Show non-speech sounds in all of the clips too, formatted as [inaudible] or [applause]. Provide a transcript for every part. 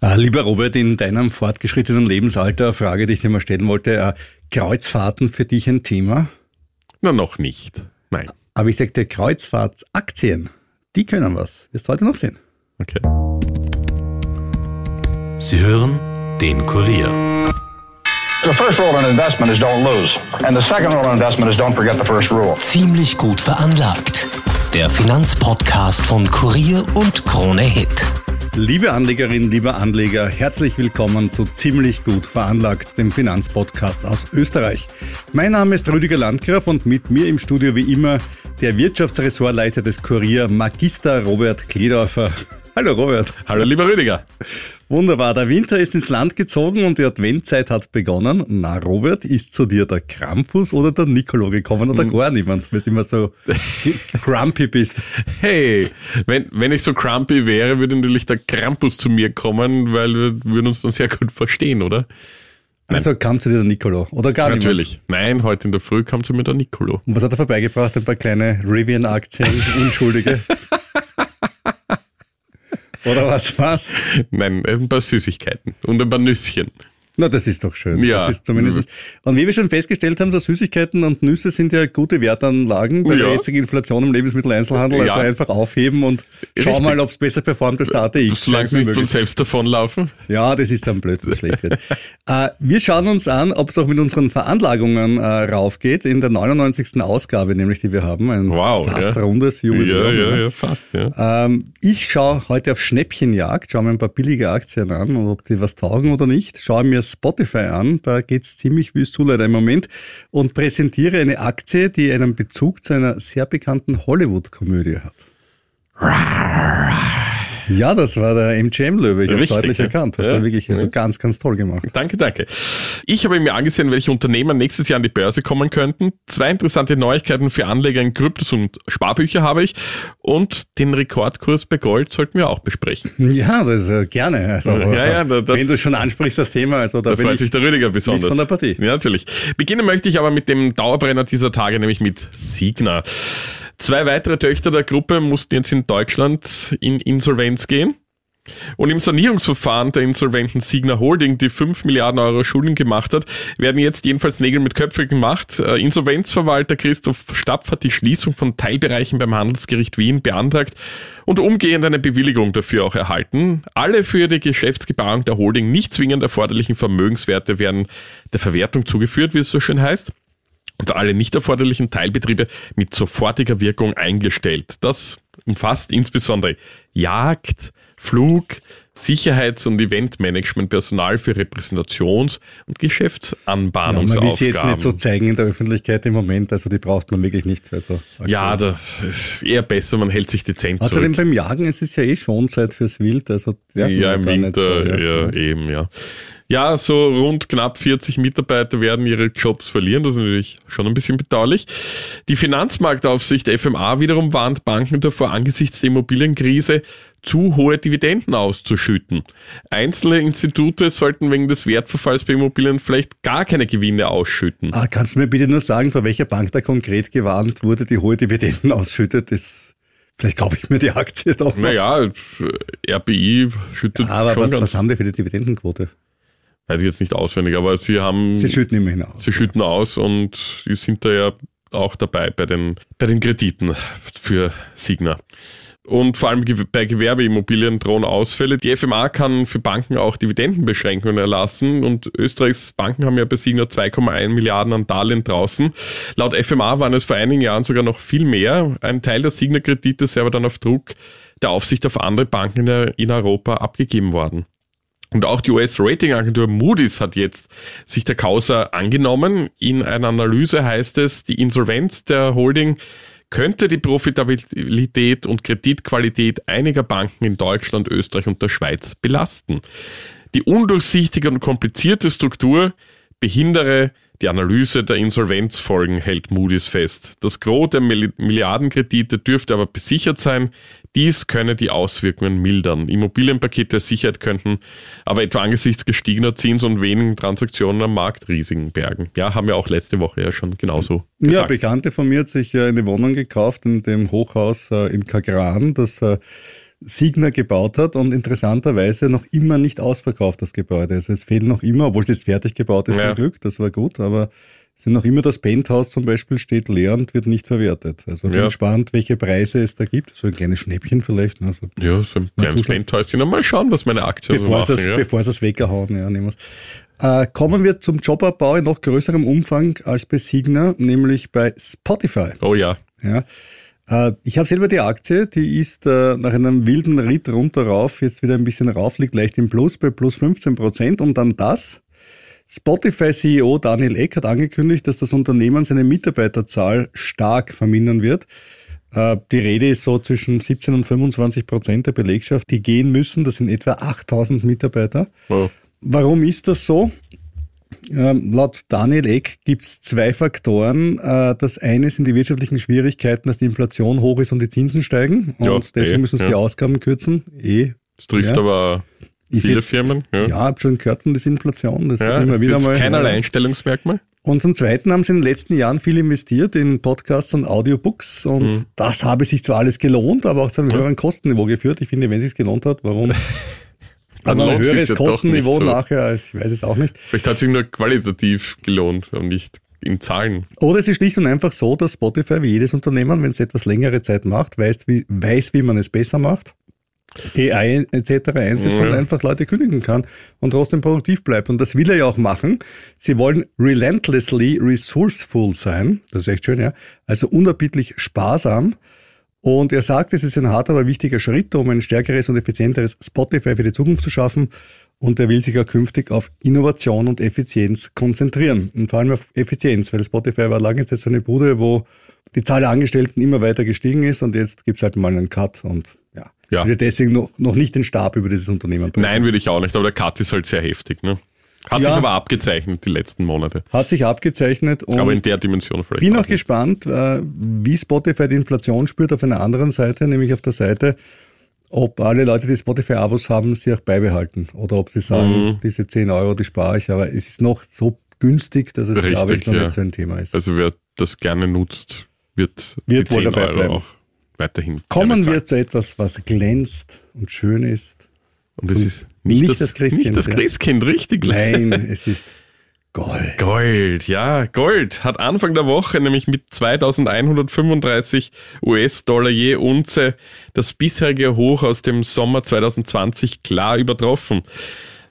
Äh, lieber Robert, in deinem fortgeschrittenen Lebensalter, Frage, die ich dir mal stellen wollte, äh, Kreuzfahrten für dich ein Thema? Na, noch nicht. Nein. Aber ich sagte Kreuzfahrtsaktien, die können was. Wirst du heute noch sehen. Okay. Sie hören den Kurier. The first rule in investment is don't lose. And the second rule in investment is don't forget the first rule. Ziemlich gut veranlagt. Der Finanzpodcast von Kurier und Krone Hit. Liebe Anlegerinnen, lieber Anleger, herzlich willkommen zu Ziemlich gut veranlagt, dem Finanzpodcast aus Österreich. Mein Name ist Rüdiger Landgraf und mit mir im Studio wie immer der Wirtschaftsressortleiter des Kurier, Magister Robert Kledorfer. Hallo Robert. Hallo lieber Rüdiger. Wunderbar, der Winter ist ins Land gezogen und die Adventzeit hat begonnen. Na Robert, ist zu dir der Krampus oder der Nicolo gekommen oder gar niemand, weil du immer so [laughs] grumpy bist? Hey, wenn, wenn ich so grumpy wäre, würde natürlich der Krampus zu mir kommen, weil wir würden uns dann sehr gut verstehen, oder? Also kam zu dir der Nicolo oder gar niemand? Natürlich. Nein, heute in der Früh kam zu mir der Nicolo. Und was hat er vorbeigebracht? Ein paar kleine Rivian-Aktien, [laughs] Unschuldige? Oder was war's? Nein, ein paar Süßigkeiten und ein paar Nüsschen. Na, das ist doch schön. Ja. Das ist zumindest. Und wie wir schon festgestellt haben, so Süßigkeiten und Nüsse sind ja gute Wertanlagen bei der Ja. jetzigen Inflation im Lebensmitteleinzelhandel. Also Ja. einfach aufheben und schau Richtig. mal, ob es besser performt als der ATX. Solange sie nicht von selbst davonlaufen. Ja, das ist dann blöd, wenn es schlecht wird. [laughs] äh, wir schauen uns an, ob es auch mit unseren Veranlagungen äh, raufgeht in der 99. Ausgabe, nämlich die wir haben. Ein Wow, fast ja. rundes Ja, Jubiläum. ja, ja, fast, ja. Ähm, ich schaue heute auf Schnäppchenjagd, schaue mir ein paar billige Aktien an und ob die was taugen oder nicht. Schaue mir Spotify an, da geht's ziemlich wüst zu leider im Moment. Und präsentiere eine Aktie, die einen Bezug zu einer sehr bekannten Hollywood-Komödie hat. Ja, das war der MGM-Löwe. Ich habe Richtig, deutlich ja. erkannt. Das Ja. war wirklich also ganz, ganz toll gemacht. Danke, danke. Ich habe mir angesehen, welche Unternehmen nächstes Jahr an die Börse kommen könnten. Zwei interessante Neuigkeiten für Anleger in Kryptos und Sparbücher habe ich. Und den Rekordkurs bei Gold sollten wir auch besprechen. Ja, das ist äh, gerne. Also, Ja, ja, da- da- wenn du schon ansprichst, das Thema, also da, Da freut ich sich der Rüdiger besonders. von der Partie. Ja, natürlich. Beginnen möchte ich aber mit dem Dauerbrenner dieser Tage, nämlich mit Signa. Zwei weitere Töchter der Gruppe mussten jetzt in Deutschland in Insolvenz gehen. Und im Sanierungsverfahren der insolventen Signa Holding, die 5 Milliarden Euro Schulden gemacht hat, werden jetzt jedenfalls Nägel mit Köpfe gemacht. Äh, Insolvenzverwalter Christoph Stapf hat die Schließung von Teilbereichen beim Handelsgericht Wien beantragt und umgehend eine Bewilligung dafür auch erhalten. Alle für die Geschäftsgebarung der Holding nicht zwingend erforderlichen Vermögenswerte werden der Verwertung zugeführt, wie es so schön heißt und alle nicht erforderlichen Teilbetriebe mit sofortiger Wirkung eingestellt. Das umfasst insbesondere Jagd, Flug, Sicherheits- und Eventmanagement-Personal für Repräsentations- und Ja, Geschäftsanbahnungsaufgaben. man will sie jetzt nicht so zeigen in der Öffentlichkeit im Moment, also die braucht man wirklich nicht. Also, ja, das ist eher besser, man hält sich dezent Außerdem zurück. beim Jagen ist es ja eh schon Zeit fürs Wild, also Ja, im Winter, so, ja, eben, ja. Ja, so rund knapp 40 Mitarbeiter werden ihre Jobs verlieren. Das ist natürlich schon ein bisschen bedauerlich. Die Finanzmarktaufsicht FMA wiederum warnt Banken davor, angesichts der Immobilienkrise zu hohe Dividenden auszuschütten. Einzelne Institute sollten wegen des Wertverfalls bei Immobilien vielleicht gar keine Gewinne ausschütten. Ah, kannst du mir bitte nur sagen, vor welcher Bank da konkret gewarnt wurde, die hohe Dividenden [laughs] ausschüttet? Das, vielleicht kaufe ich mir die Aktie doch. noch. Naja, RBI schüttet Aber schon was, was haben die für die Dividendenquote? Weiß ich jetzt nicht auswendig, aber sie haben Sie schütten immerhin aus. Sie schütten aus und die sind da ja auch dabei bei den, bei den Krediten für Signa. Und vor allem bei Gewerbeimmobilien drohen Ausfälle. Die FMA kann für Banken auch Dividendenbeschränkungen erlassen und Österreichs Banken haben ja bei Signa 2,1 Milliarden an Darlehen draußen. Laut FMA waren es vor einigen Jahren sogar noch viel mehr. Ein Teil der Signa-Kredite ist aber dann auf Druck der Aufsicht auf andere Banken in Europa abgegeben worden. Und auch die US-Ratingagentur Moody's hat jetzt sich der Causa angenommen. In einer Analyse heißt es, die Insolvenz der Holding könnte die Profitabilität und Kreditqualität einiger Banken in Deutschland, Österreich und der Schweiz belasten. Die undurchsichtige und komplizierte Struktur behindere die Analyse der Insolvenzfolgen, hält Moody's fest. Das Gros der Milli- Milliardenkredite dürfte aber besichert sein. Dies könne die Auswirkungen mildern. Immobilienpakete der Sicherheit könnten aber etwa angesichts gestiegener Zins und wenigen Transaktionen am Markt Risiken bergen. Ja, haben wir auch letzte Woche ja schon genauso Ja, gesagt. Bekannte von mir hat sich äh, eine Wohnung gekauft in dem Hochhaus äh, in Kagran, das äh, Signa gebaut hat und interessanterweise noch immer nicht ausverkauft, das Gebäude. Also es fehlt noch immer, obwohl es jetzt fertig gebaut ist, Ja. zum Glück, das war gut, aber sind noch immer das Penthouse zum Beispiel steht leer und wird nicht verwertet. Also bin Ja. gespannt, welche Preise es da gibt. So ein kleines Schnäppchen vielleicht. Ne? So, Ja, so ein kleines. Penthäuschen. Mal schauen, was meine Aktien so bevor, sie machen. es, Ja. bevor sie es weggehauen, ja, nehmen wir's. Äh, kommen wir zum Jobabbau in noch größerem Umfang als bei Signa, nämlich bei Spotify. Oh ja. Ja. Äh, Ich habe selber die Aktie, die ist äh, nach einem wilden Ritt runter rauf, jetzt wieder ein bisschen rauf, liegt leicht im Plus bei plus 15 Prozent und dann das. Spotify-CEO Daniel Eck hat angekündigt, dass das Unternehmen seine Mitarbeiterzahl stark vermindern wird. Äh, Die Rede ist so zwischen 17 und 25 Prozent der Belegschaft, die gehen müssen. Das sind etwa 8000 Mitarbeiter. Oh. Warum ist das so? Ähm, laut Daniel Eck gibt es zwei Faktoren. Äh, das eine sind die wirtschaftlichen Schwierigkeiten, dass die Inflation hoch ist und die Zinsen steigen. Und Ja, deswegen eh, müssen sie ja. die Ausgaben kürzen. Eh. Das trifft Ja. aber Ist viele jetzt- Firmen. Ja, Ja, hab schon gehört von dieser Inflation. Das ja immer ist wieder mal. kein. Alleinstellungsmerkmal. Und zum Zweiten haben sie in den letzten Jahren viel investiert in Podcasts und Audiobooks und Mhm. das habe sich zwar alles gelohnt, aber auch zu einem höheren Kostenniveau geführt. Ich finde, wenn es sich gelohnt hat, warum? [laughs] Dann Aber ein höheres Kostenniveau so. nachher, ich weiß es auch nicht. Vielleicht hat sich nur qualitativ gelohnt und nicht in Zahlen. Oder es ist schlicht und einfach so, dass Spotify wie jedes Unternehmen, wenn es etwas längere Zeit macht, weiß, wie, weiß, wie man es besser macht. AI etc. einsetzt Ja. und einfach Leute kündigen kann und trotzdem produktiv bleibt. Und das will er ja auch machen. Sie wollen relentlessly resourceful sein. Das ist echt schön, ja. Also unerbittlich sparsam. Und er sagt, es ist ein harter, aber wichtiger Schritt, um ein stärkeres und effizienteres Spotify für die Zukunft zu schaffen. Und er will sich auch künftig auf Innovation und Effizienz konzentrieren. Und vor allem auf Effizienz, weil Spotify war lange Zeit so eine Bude, wo die Zahl der Angestellten immer weiter gestiegen ist und jetzt gibt's halt mal einen Cut und ja. Ich würde deswegen noch, noch nicht den Stab über dieses Unternehmen brechen. Nein, würde ich auch nicht, aber der Cut ist halt sehr heftig. Ne? Hat Ja. sich aber abgezeichnet die letzten Monate. Hat sich abgezeichnet und aber in der Dimension vielleicht. bin auch auch gespannt, äh, wie Spotify die Inflation spürt auf einer anderen Seite, nämlich auf der Seite, ob alle Leute, die Spotify-Abos haben, sie auch beibehalten oder ob sie sagen, Mhm. diese 10 Euro, die spare ich, aber es ist noch so günstig, dass es, Richtig, glaube ich, noch ja. nicht so ein Thema ist. Also wer das gerne nutzt, wird, Wird die wohl 10 dabei Euro bleiben. auch weiterhin Kommen wir zu etwas, was glänzt und schön ist. Und es und ist nicht, nicht das, das Christkind, Nicht das ja. Christkind, richtig. Nein, [laughs] es ist Gold. Gold, ja, Gold hat Anfang der Woche nämlich mit 2135 US-Dollar je Unze das bisherige Hoch aus dem Sommer 2020 klar übertroffen.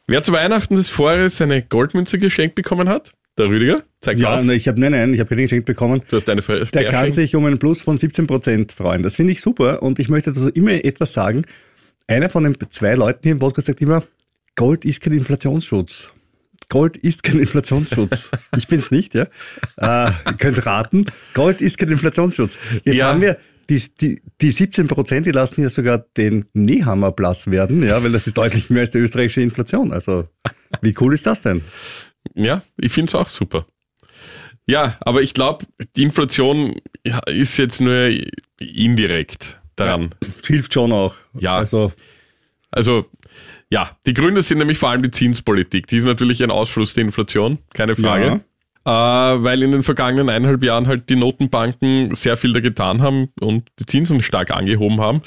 Wer zu Weihnachten des Vorjahres eine Goldmünze geschenkt bekommen hat? Der Rüdiger, zeig Ja, auf. nein, ich habe nein, nein, ich habe keine geschenkt bekommen. Du hast eine Ver Der kann sich um einen Plus von 17 Prozent freuen. Das finde ich super. Und ich möchte also immer etwas sagen. Einer von den zwei Leuten hier im Podcast sagt immer, Gold ist kein Inflationsschutz. Gold ist kein [laughs] Inflationsschutz. Ich bin's nicht, ja. Äh, ihr könnt raten. Gold ist kein Inflationsschutz. Jetzt Ja. haben wir die, die, die 17 Prozent, die lassen ja sogar den Nehammer blass werden, ja, weil das ist deutlich mehr als die österreichische Inflation. Also, wie cool ist das denn? Ja, ich finde es auch super. Ja, aber ich glaube, die Inflation ja, ist jetzt nur indirekt daran. Hilft schon auch. Ja. Also, Also, ja, die Gründe sind nämlich vor allem die Zinspolitik. Die ist natürlich ein Ausfluss der Inflation, keine Frage. Äh, weil in den vergangenen eineinhalb Jahren halt die Notenbanken sehr viel da getan haben und die Zinsen stark angehoben haben.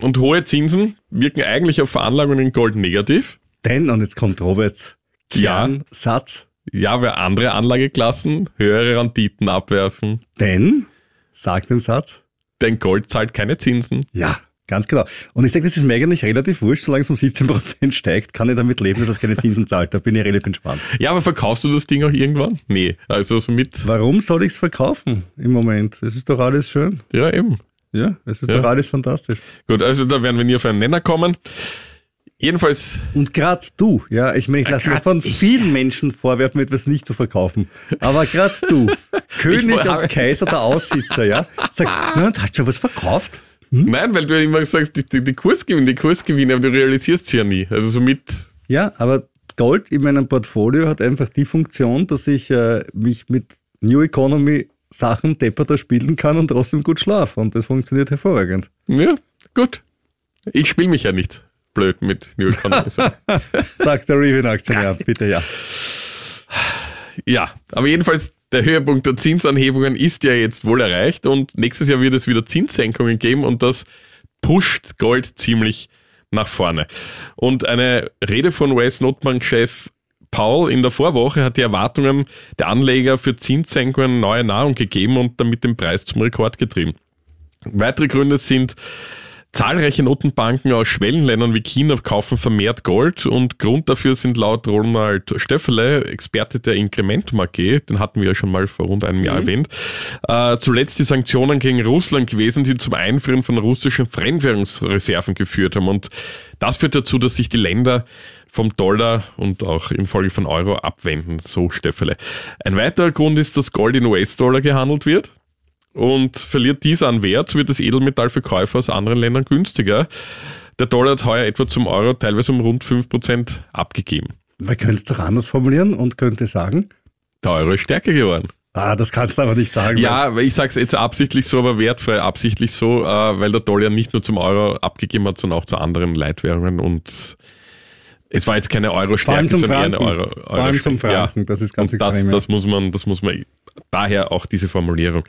Und hohe Zinsen wirken eigentlich auf Veranlagungen in Gold negativ. denn, und jetzt kommt Roberts Ja. Kernsatz, Ja, weil andere Anlageklassen höhere Renditen abwerfen. denn, sagt den Satz, Denn Gold zahlt keine Zinsen. ja, ganz genau. Und ich sage, das ist mir eigentlich relativ wurscht, solange es um 17 Prozent steigt, kann ich damit leben, dass es keine Zinsen zahlt. Da bin ich relativ entspannt. Ja, aber verkaufst du das Ding auch irgendwann? Nee, also somit, Warum soll ich es verkaufen im Moment? Es ist doch alles schön. ja eben. Ja, es ist Ja. doch alles fantastisch. Gut, also da werden wir nie auf einen Nenner kommen. Jedenfalls, Und gerade du, ja, ich meine, ich lasse mir von ich. vielen Menschen vorwerfen, etwas nicht zu verkaufen. Aber gerade du, [laughs] König und Kaiser der Aussitzer, ja, sagt, na, und hast schon was verkauft? nein, weil du ja immer sagst, die, die, die Kursgewinne, die Kursgewinne, aber du realisierst sie ja nie. Also somit, Ja, aber Gold in meinem Portfolio hat einfach die Funktion, dass ich äh, mich mit New Economy Sachen depperter spielen kann und trotzdem gut schlafe. Und das funktioniert hervorragend. ja, gut. Ich spiele mich ja nicht blöd mit New Economy. so. Sagt der Rivian-Aktionär, bitte ja. ja, aber jedenfalls, der Höhepunkt der Zinsanhebungen ist ja jetzt wohl erreicht und nächstes Jahr wird es wieder Zinssenkungen geben und das pusht Gold ziemlich nach vorne. Und eine Rede von US-Notbankchef Paul in der Vorwoche hat die Erwartungen der Anleger für Zinssenkungen neue Nahrung gegeben und damit den Preis zum Rekord getrieben. Weitere Gründe sind Zahlreiche Notenbanken aus Schwellenländern wie China kaufen vermehrt Gold und Grund dafür sind laut Ronald Stöffele, Experte der Incrementum AG, den hatten wir ja schon mal vor rund einem Jahr mhm. erwähnt, äh, zuletzt die Sanktionen gegen Russland gewesen, die zum Einfrieren von russischen Fremdwährungsreserven geführt haben. Und das führt dazu, dass sich die Länder vom Dollar und auch in Folge von Euro abwenden, so Stöffele. Ein weiterer Grund ist, dass Gold in US-Dollar gehandelt wird und verliert dies an Wert, wird das Edelmetall für Käufer aus anderen Ländern günstiger. Der Dollar hat heuer etwa zum Euro teilweise um rund 5% abgegeben. Man könnte es doch anders formulieren und könnte sagen, der Euro ist stärker geworden. Ah, das kannst du aber nicht sagen. Ja, ich sage es jetzt absichtlich so, aber wertfrei absichtlich so, äh, weil der Dollar nicht nur zum Euro abgegeben hat, sondern auch zu anderen Leitwährungen und es war jetzt keine Euro-Stärke, sondern eher eine Euro, Euro Vor allem zum Franken, ja. das ist ganz und extrem. Das, das, muss man, das muss man, daher auch diese Formulierung.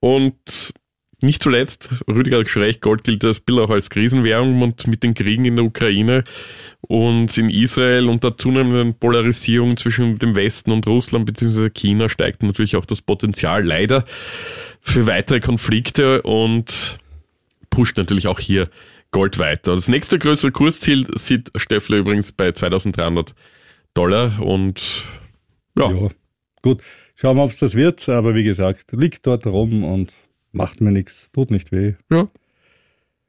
Und nicht zuletzt, Rüdiger hat recht, Gold gilt das Bild auch als Krisenwährung und mit den Kriegen in der Ukraine und in Israel und der zunehmenden Polarisierung zwischen dem Westen und Russland bzw. China steigt natürlich auch das Potenzial leider für weitere Konflikte und pusht natürlich auch hier Gold weiter. Das nächste größere Kursziel sieht Steffler übrigens bei 2300 Dollar und ja. ja. Gut, schauen wir, ob es das wird, aber wie gesagt, liegt dort rum und macht mir nichts, tut nicht weh. Ja.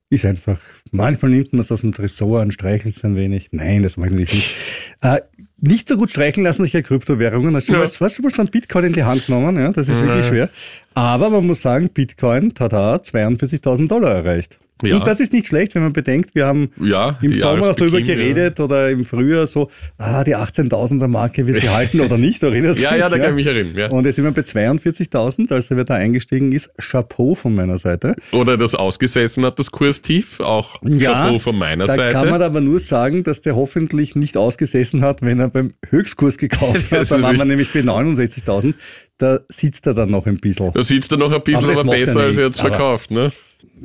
Ist einfach, manchmal nimmt man es aus dem Tresor und streichelt es ein wenig. Nein, das mag ich nicht. [laughs] Äh, nicht so gut streicheln lassen sich ja Kryptowährungen. Hast du, ja. mal, hast du mal so ein Bitcoin in die Hand genommen? Ja, das ist ja. wirklich schwer. Aber man muss sagen, Bitcoin, tada, 42.000 Dollar erreicht. Ja. Und das ist nicht schlecht, wenn man bedenkt, wir haben ja, im Sommer auch darüber geredet ja. oder im Frühjahr so, ah, die 18.000er Marke wird sie [laughs] halten oder nicht, erinnerst du Ja, ja, da kann ich mich erinnern. Ja. Und jetzt sind wir bei 42.000, als er da eingestiegen ist. Chapeau von meiner Seite. Oder das ausgesessen hat, das Kurstief, auch Chapeau von meiner da Seite. Da kann man aber nur sagen, dass der hoffentlich nicht ausgesessen hat, wenn er beim Höchstkurs gekauft [laughs] hat. Da waren wir nämlich bei 69.000. Da sitzt er dann noch ein bisschen. Da sitzt er noch ein bisschen, aber, aber besser, als er jetzt verkauft, ne?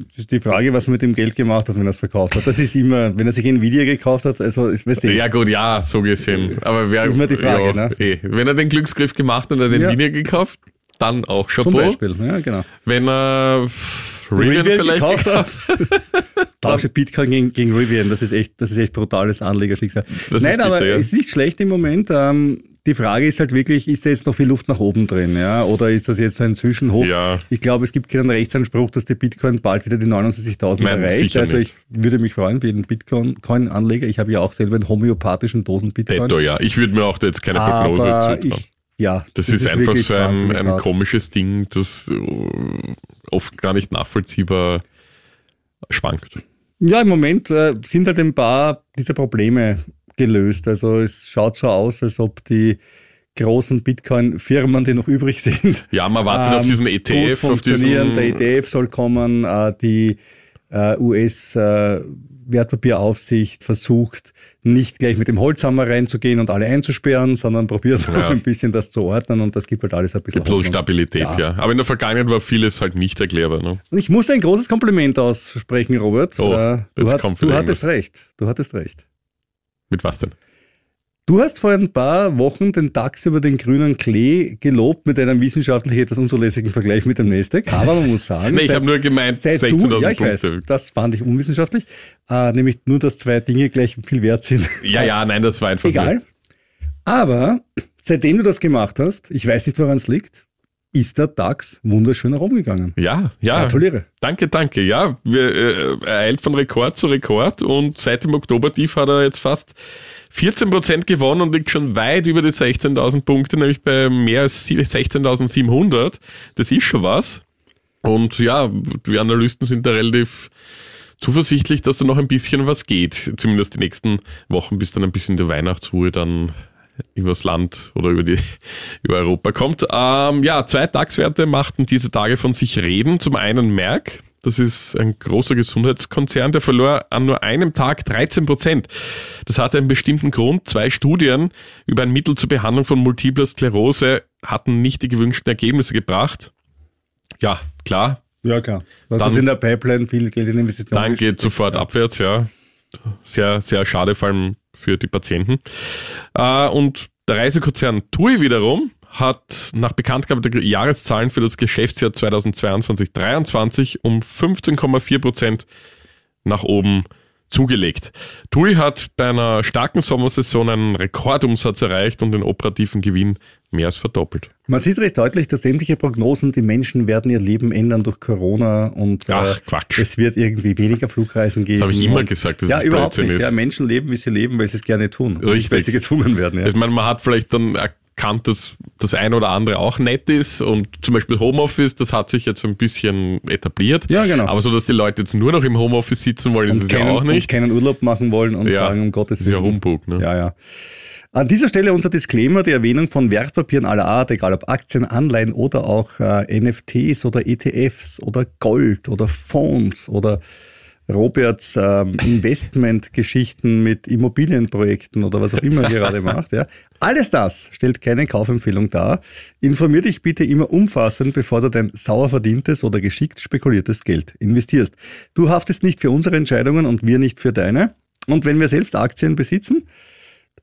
Das ist die Frage, was er mit dem Geld gemacht hat, wenn er es verkauft hat. Das ist immer, wenn er sich Nvidia gekauft hat, also ist weißt du, Ja gut, ja, so gesehen. Aber wer, ist immer die Frage, ja, ne? Eh. Wenn er den Glücksgriff gemacht hat und er den ja. Nvidia gekauft, dann auch Chapeau. Zum Beispiel, ja genau. Wenn er Rivian, Rivian vielleicht gekauft hat. Tausche [laughs] Bitcoin gegen, gegen Rivian, das ist echt, das ist echt brutales Anlegerschicksal. Nein, aber es ja. ist nicht schlecht im Moment. Ähm, die Frage ist halt wirklich, ist da jetzt noch viel Luft nach oben drin, ja? Oder ist das jetzt so ein Zwischenhoch? Ja. Ich glaube, es gibt keinen Rechtsanspruch, dass der Bitcoin bald wieder die 69.000 erreicht. Also ich würde mich freuen für jeden Bitcoin-Anleger. Ich habe ja auch selber einen homöopathischen Dosen Bitcoin. Netto, ja. Ich würde mir auch da jetzt keine Prognose zutrauen. Ja, das, das ist, ist, einfach so ein, ein komisches Ding, das äh, oft gar nicht nachvollziehbar schwankt. Ja, im Moment äh, sind halt ein paar dieser Probleme gelöst. Also es schaut so aus, als ob die großen Bitcoin-Firmen, die noch übrig sind. Ja, man wartet ähm, auf diesen ETF. Gut funktionieren. Der ETF soll kommen. Äh, die äh, US-Wertpapieraufsicht äh, versucht, nicht gleich mit dem Holzhammer reinzugehen und alle einzusperren, sondern probiert ja. auch [laughs] ein bisschen das zu ordnen und das gibt halt alles ein bisschen Bloß Stabilität, ja. ja. Aber in der Vergangenheit war vieles halt nicht erklärbar. Ne? Und ich muss ein großes Kompliment aussprechen, Robert. Oh, äh, du, hat, du hattest recht. Du hattest recht. Mit was denn? Du hast vor ein paar Wochen den DAX über den grünen Klee gelobt mit einem wissenschaftlich etwas unzulässigen Vergleich mit dem Nasdaq. Aber man muss sagen, [laughs] nee, ich habe nur gemeint 16.000 ja, Punkte. Weiß, das fand ich unwissenschaftlich. Äh, nämlich nur, dass zwei Dinge gleich viel wert sind. Ja, ja, nein, das war einfach. Egal. Nur. Aber seitdem du das gemacht hast, ich weiß nicht, woran es liegt, ist der DAX wunderschön herumgegangen. Ja, ja. Gratuliere. Danke, danke. Ja, wir, äh, er eilt von Rekord zu Rekord und seit dem Oktober-Tief hat er jetzt fast 14 Prozent gewonnen und liegt schon weit über die 16.000 Punkte, nämlich bei mehr als 16.700. Das ist schon was. Und ja, die Analysten sind da relativ zuversichtlich, dass da noch ein bisschen was geht. Zumindest die nächsten Wochen, bis dann ein bisschen die Weihnachtsruhe dann übers Land oder über, die, [laughs] über Europa kommt. Ähm, ja, zwei DAX-Werte machten diese Tage von sich reden. Zum einen Merck, das ist ein großer Gesundheitskonzern, der verlor an nur einem Tag 13 Prozent. Das hatte einen bestimmten Grund. Zwei Studien über ein Mittel zur Behandlung von multipler Sklerose hatten nicht die gewünschten Ergebnisse gebracht. Ja, klar, Ja, klar. Was Dann- ist in der Pipeline viel Geld in Investitionen? Dann geht sofort abwärts, ja. Sehr, sehr schade, vor allem für die Patienten. Äh, und der Reisekonzern TUI wiederum hat nach Bekanntgabe der Jahreszahlen für das Geschäftsjahr 2022-23 um 15,4 Prozent nach oben zugelegt. TUI hat bei einer starken Sommersaison einen Rekordumsatz erreicht und den operativen Gewinn mehr als verdoppelt. Man sieht recht deutlich, dass sämtliche Prognosen, die Menschen werden ihr Leben ändern durch Corona und Ach, äh, es wird irgendwie weniger Flugreisen geben. Das habe ich immer und, gesagt, dass Ja, es überhaupt nicht. ist. Ja, Menschen leben, wie sie leben, weil sie es gerne tun. und Richtig. weil sie gezwungen werden. Ja. Ich meine, man hat vielleicht dann erkannt, dass das eine oder andere auch nett ist und zum Beispiel Homeoffice, das hat sich jetzt ein bisschen etabliert. Ja, genau. Aber so, dass die Leute jetzt nur noch im Homeoffice sitzen wollen, ist und es ja auch und nicht. keinen Urlaub machen wollen und Ja, sagen, um Gottes das ist ja Willen. Humbug, ne? Ja, ja. An dieser Stelle unser Disclaimer, die Erwähnung von Wertpapieren aller Art, egal ob Aktien, Anleihen oder auch äh, NFTs oder ETFs oder Gold oder Fonds oder Roberts ähm, [laughs] Investmentgeschichten mit Immobilienprojekten oder was auch immer er gerade [laughs] macht. Ja. Alles das stellt keine Kaufempfehlung dar. Informier dich bitte immer umfassend, bevor du dein sauer verdientes oder geschickt spekuliertes Geld investierst. Du haftest nicht für unsere Entscheidungen und wir nicht für deine. Und wenn wir selbst Aktien besitzen,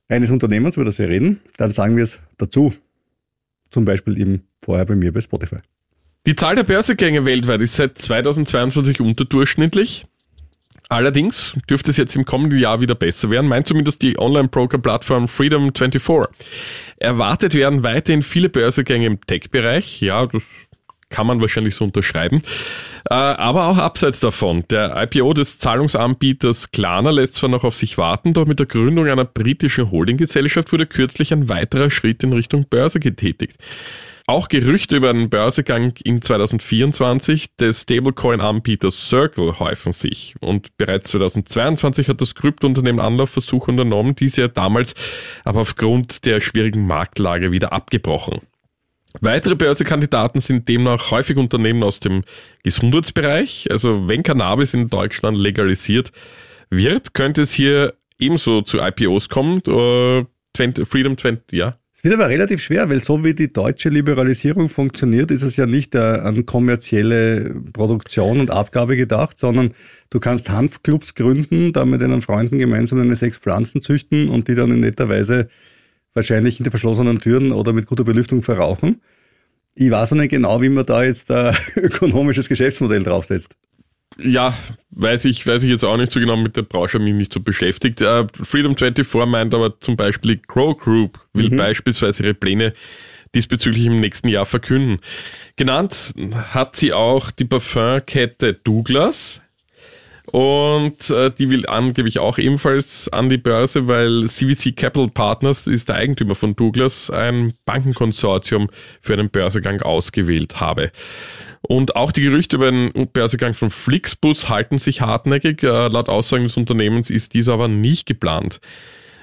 eines Unternehmens, über das wir reden, dann sagen wir es dazu. Zum Beispiel eben vorher bei mir bei Spotify. Die Zahl der Börsegänge weltweit ist seit 2022 unterdurchschnittlich. Allerdings dürfte es jetzt im kommenden Jahr wieder besser werden, meint zumindest die Online-Broker-Plattform Freedom24. Erwartet werden weiterhin viele Börsegänge im Tech-Bereich. Ja, das kann man wahrscheinlich so unterschreiben. Äh, aber auch abseits davon. Der IPO des Zahlungsanbieters Klarna lässt zwar noch auf sich warten, doch mit der Gründung einer britischen Holdinggesellschaft wurde kürzlich ein weiterer Schritt in Richtung Börse getätigt. Auch Gerüchte über einen Börsegang in 2024 des Stablecoin-Anbieters Circle häufen sich. Und bereits 2022 hat das Kryptounternehmen Anlaufversuche unternommen, diese ja damals aber aufgrund der schwierigen Marktlage wieder abgebrochen. Weitere Börsekandidaten sind demnach häufig Unternehmen aus dem Gesundheitsbereich. Also wenn Cannabis in Deutschland legalisiert wird, könnte es hier ebenso zu IPOs kommen. Äh, 20, Freedom 20, ja. Es wird aber relativ schwer, weil so wie die deutsche Liberalisierung funktioniert, ist es ja nicht äh, an kommerzielle Produktion und Abgabe gedacht, sondern du kannst Hanfclubs gründen, da mit deinen Freunden gemeinsam deine sechs Pflanzen züchten und die dann in netter Weise wahrscheinlich hinter verschlossenen Türen oder mit guter Belüftung verrauchen. Ich weiß noch nicht genau, wie man da jetzt ein [laughs] ökonomisches Geschäftsmodell draufsetzt. Ja, weiß ich, weiß ich jetzt auch nicht so genau, mit der Branche mich nicht so beschäftigt. Äh, Freedom 24 meint aber zum Beispiel, die Crow Group will beispielsweise ihre Pläne diesbezüglich im nächsten Jahr verkünden. Genannt hat sie auch die Parfumkette Douglas. Und äh, die will angeblich auch ebenfalls an die Börse, weil CVC Capital Partners ist der Eigentümer von Douglas, ein Bankenkonsortium für einen Börsegang ausgewählt habe. Und auch die Gerüchte über den Börsegang von Flixbus halten sich hartnäckig. Äh, laut Aussagen des Unternehmens ist dies aber nicht geplant.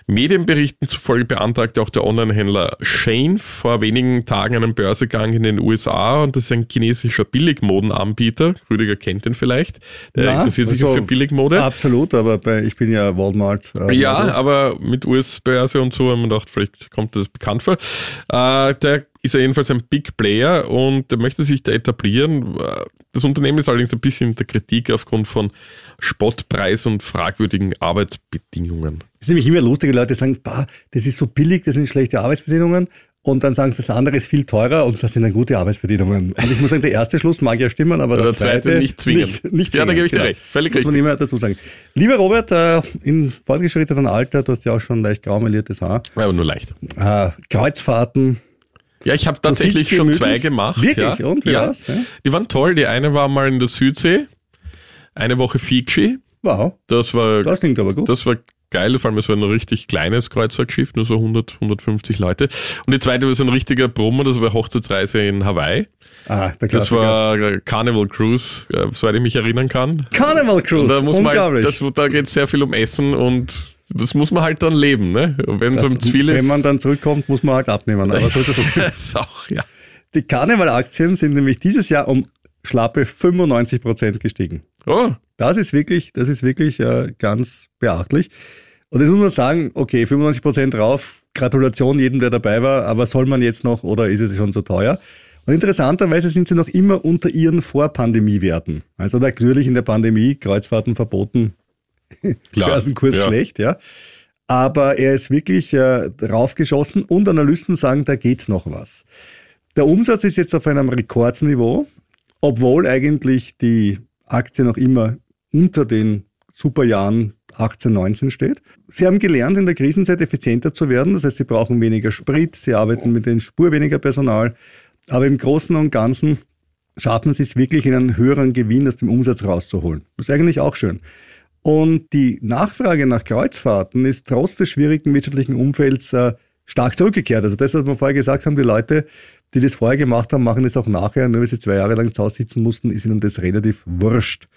Medienberichten zufolge beantragte auch der Online-Händler Shane vor wenigen Tagen einen Börsegang in den USA und das ist ein chinesischer Billigmodenanbieter. Rüdiger kennt den vielleicht. Der Na, interessiert sich also auch für Billigmode. Absolut, aber bei, ich bin ja Walmart. Äh, Ja, Model. aber mit US-Börse und so haben wir gedacht, vielleicht kommt das bekannt vor. Äh, der ist ja jedenfalls ein Big Player und der möchte sich da etablieren. Das Unternehmen ist allerdings ein bisschen in der Kritik aufgrund von Spottpreis und fragwürdigen Arbeitsbedingungen. Es ist nämlich immer lustig, wenn Leute sagen, bah, das ist so billig, das sind schlechte Arbeitsbedingungen. Und dann sagen sie, das andere ist viel teurer und das sind dann gute Arbeitsbedingungen. Und ich muss sagen, der erste Schluss mag ja stimmen, aber der, Der zweite nicht zwingend. Nicht, nicht Ja, da zwingend, gebe ich dir genau. recht. Völlig Muss man richtig. immer dazu sagen. Lieber Robert, äh, in fortgeschrittenem Alter, du hast ja auch schon leicht graumeliertes Haar, Aber nur leicht. äh, Kreuzfahrten, Ja, ich habe tatsächlich schon gemütlich. zwei gemacht. Wirklich? Ja. Und wie ja. war's? Ja. Die waren toll. Die eine war mal in der Südsee, eine Woche Fiji. wow, Das war das klingt aber gut. Das war geil, vor allem es war ein richtig kleines Kreuzfahrtschiff, nur so 100, 150 Leute. Und die zweite war so ein richtiger Brummer, das war eine Hochzeitsreise in Hawaii. ah, der Das Klassiker. war äh, Carnival Cruise, äh, soweit ich mich erinnern kann. Carnival Cruise, Und da muss man halt, unglaublich. das, da geht sehr viel um Essen und das muss man halt dann leben, ne? Wenn es zu viel ist, wenn man dann zurückkommt, muss man halt abnehmen. Aber so ist es okay. [laughs] ist auch, ja. Die Karnevalaktien sind nämlich dieses Jahr um schlappe 95 Prozent gestiegen. Oh, Das ist wirklich, das ist wirklich äh, ganz beachtlich. Und jetzt muss man sagen, okay, 95 Prozent rauf, Gratulation jedem, der dabei war, aber soll man jetzt noch oder ist es schon zu teuer? Und interessanterweise sind sie noch immer unter ihren Vorpandemiewerten. Also natürlich in der Pandemie Kreuzfahrten verboten, [laughs] Klar. Börsenkurs ja. schlecht, ja. Aber er ist wirklich äh, raufgeschossen und Analysten sagen, da geht noch was. Der Umsatz ist jetzt auf einem Rekordniveau, obwohl eigentlich die Aktie noch immer unter den Superjahren 18, 19 steht. Sie haben gelernt, in der Krisenzeit effizienter zu werden. Das heißt, sie brauchen weniger Sprit, sie arbeiten mit den Spur weniger Personal. Aber im Großen und Ganzen schaffen sie es wirklich, einen höheren Gewinn aus dem Umsatz rauszuholen. Das ist eigentlich auch schön. Und die Nachfrage nach Kreuzfahrten ist trotz des schwierigen wirtschaftlichen Umfelds äh, stark zurückgekehrt. Also das, was wir vorher gesagt haben, die Leute, die das vorher gemacht haben, machen das auch nachher. Nur weil sie zwei Jahre lang zu Hause sitzen mussten, ist ihnen das relativ wurscht.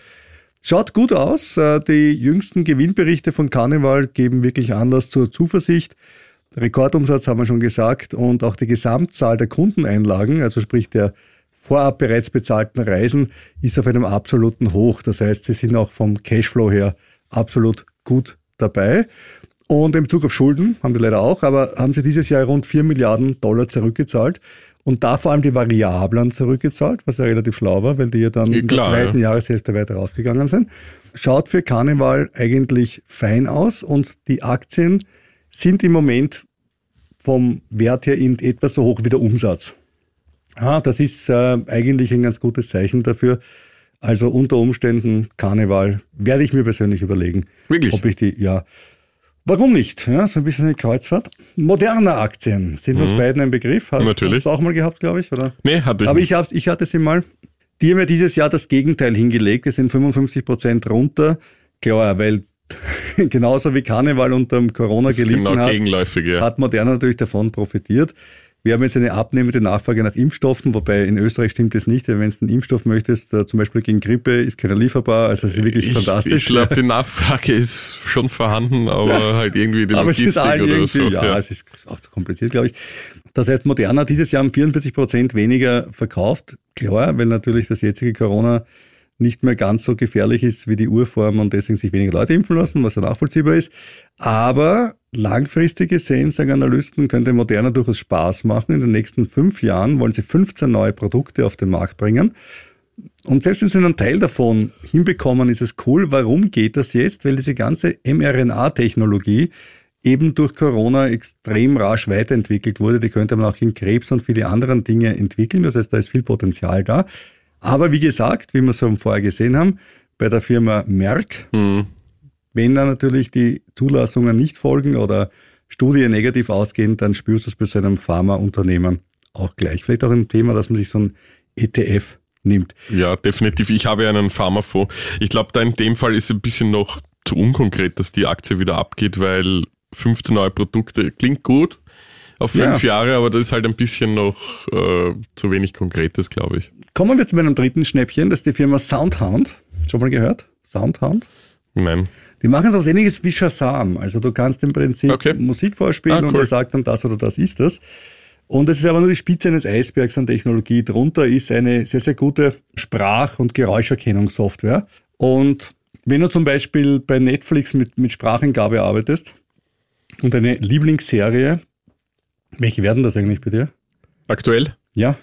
Schaut gut aus. Äh, Die jüngsten Gewinnberichte von Carnival geben wirklich Anlass zur Zuversicht. Rekordumsatz haben wir schon gesagt und auch die Gesamtzahl der Kundeneinlagen, also sprich der vorab bereits bezahlten Reisen, ist auf einem absoluten Hoch. Das heißt, sie sind auch vom Cashflow her absolut gut dabei. Und im Bezug auf Schulden haben die leider auch, aber haben sie dieses Jahr rund 4 Milliarden Dollar zurückgezahlt und da vor allem die Variablen zurückgezahlt, was ja relativ schlau war, weil die ja dann Ja, in der zweiten ja. Jahreshälfte weiter raufgegangen sind. Schaut für Carnival eigentlich fein aus und die Aktien sind im Moment vom Wert her in etwa so hoch wie der Umsatz. Ja, das ist äh, eigentlich ein ganz gutes Zeichen dafür. Also unter Umständen Karneval werde ich mir persönlich überlegen, Wirklich? ob ich die, ja, warum nicht? Ja, so ein bisschen eine Kreuzfahrt. Moderne Aktien sind uns beiden ein Begriff. Hast, Natürlich. Hast du auch mal gehabt, glaube ich, oder? Nee, hatte ich Aber nicht. ich, hab, ich hatte sie mal. Die haben ja dieses Jahr das Gegenteil hingelegt. Es sind 55 Prozent runter. Klar, weil [laughs] genauso wie Karneval unter dem Corona gelitten genau hat, hat Moderna natürlich davon profitiert. Wir haben jetzt eine abnehmende Nachfrage nach Impfstoffen, wobei in Österreich stimmt das nicht. Wenn du einen Impfstoff möchtest, äh, zum Beispiel gegen Grippe, ist keiner lieferbar. Also es ist wirklich Ich, fantastisch. ich glaube, [laughs] die Nachfrage ist schon vorhanden, aber halt irgendwie die Aber es ist Logistik oder irgendwie, so. ja, es ist auch zu kompliziert, glaube ich. Das heißt, Moderna hat dieses Jahr um 44 Prozent weniger verkauft. Klar, weil natürlich das jetzige Corona nicht mehr ganz so gefährlich ist wie die Urform und deswegen sich weniger Leute impfen lassen, was ja nachvollziehbar ist. Aber langfristig gesehen, sagen Analysten, könnte Moderna durchaus Spaß machen. In den nächsten fünf Jahren wollen sie 15 neue Produkte auf den Markt bringen. Und selbst wenn sie einen Teil davon hinbekommen, ist es cool. Warum geht das jetzt? Weil diese ganze mRNA-Technologie eben durch Corona extrem rasch weiterentwickelt wurde. Die könnte man auch in Krebs und viele anderen Dinge entwickeln. Das heißt, da ist viel Potenzial da. Aber wie gesagt, wie wir so vorher gesehen haben, bei der Firma Merck, Hm. Wenn da natürlich die Zulassungen nicht folgen oder Studien negativ ausgehen, dann spürst du es bei so einem Pharmaunternehmen auch gleich. Vielleicht auch ein Thema, dass man sich so ein ETF nimmt. Ja, definitiv. Ich habe ja einen Pharmafonds. Ich glaube, da in dem Fall ist es ein bisschen noch zu unkonkret, dass die Aktie wieder abgeht, weil 15 neue Produkte klingt gut auf fünf Jahre, aber das ist halt ein bisschen noch äh, zu wenig Konkretes, glaube ich. Kommen wir zu meinem dritten Schnäppchen, das ist die Firma Soundhound. Schon mal gehört? Soundhound? Nein. Die machen so was ähnliches wie Shazam. Also du kannst im Prinzip Okay. Musik vorspielen Ah, und cool. er sagt dann das oder das ist das. Und es ist aber nur die Spitze eines Eisbergs an Technologie. Drunter ist eine sehr, sehr gute Sprach- und Geräuscherkennungssoftware. Und wenn du zum Beispiel bei Netflix mit, mit Spracheingabe arbeitest und deine Lieblingsserie, welche werden das eigentlich bei dir? Aktuell? Ja,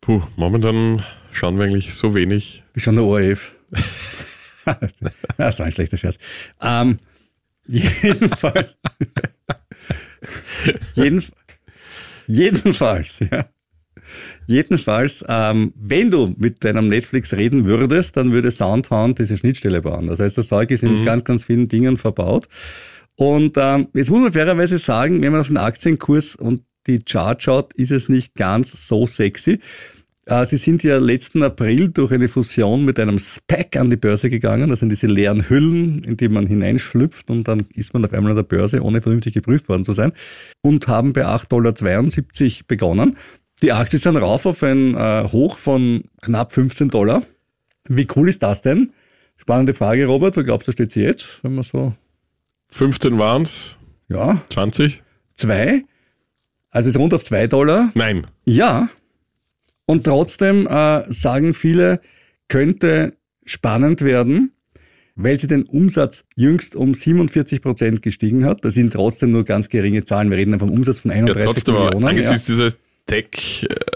Puh, momentan schauen wir eigentlich so wenig. Wie schon der ORF. [laughs] [laughs] das war ein schlechter Scherz. Ähm, [laughs] jedenfalls. [laughs] jeden, jedenfalls, ja. Jedenfalls, ähm, wenn du mit deinem Netflix reden würdest, dann würde Soundhound diese Schnittstelle bauen. Das heißt, das Zeug ist in ganz, ganz vielen Dingen verbaut. Und ähm, jetzt muss man fairerweise sagen, wenn man auf den Aktienkurs und die Chart schaut, ist es nicht ganz so sexy. Äh, Sie sind ja letzten April durch eine Fusion mit einem SPAC an die Börse gegangen. Das sind diese leeren Hüllen, in die man hineinschlüpft und dann ist man auf einmal an der Börse, ohne vernünftig geprüft worden zu sein. Und haben bei 8,72 Dollar begonnen. Die Aktie ist dann rauf auf ein äh, Hoch von knapp 15 Dollar. Wie cool ist das denn? Spannende Frage, Robert. Wo glaubst du, steht sie jetzt? Wenn man so, 15 waren's, ja, 20? zwei. Also ist rund auf zwei Dollar. Nein. Ja. Und trotzdem äh, sagen viele, könnte spannend werden, weil sie den Umsatz jüngst um 47 Prozent gestiegen hat. Das sind trotzdem nur ganz geringe Zahlen. Wir reden vom Umsatz von Ja, 31 trotzdem, aber Millionen. Ja. angesichts dieser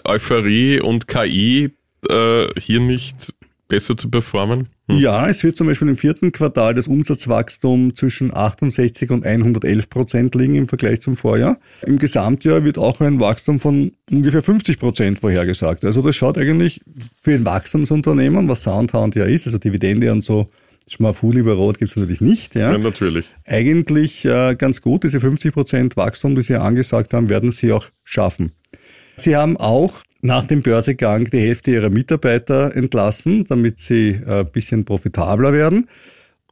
Euphorie und KI äh, hier nicht besser zu performen? Hm. Ja, es wird zum Beispiel im vierten Quartal das Umsatzwachstum zwischen 68 und 111 Prozent liegen im Vergleich zum Vorjahr. Im Gesamtjahr wird auch ein Wachstum von ungefähr 50 Prozent vorhergesagt. Also das schaut eigentlich für ein Wachstumsunternehmen, was Soundhound ja ist, also Dividende und so Schmafuli über Rot gibt's natürlich nicht. Ja, ja natürlich. Eigentlich äh, ganz gut. Diese 50 Prozent Wachstum, die Sie angesagt haben, werden Sie auch schaffen. Sie haben auch nach dem Börsegang die Hälfte ihrer Mitarbeiter entlassen, damit sie ein äh, bisschen profitabler werden.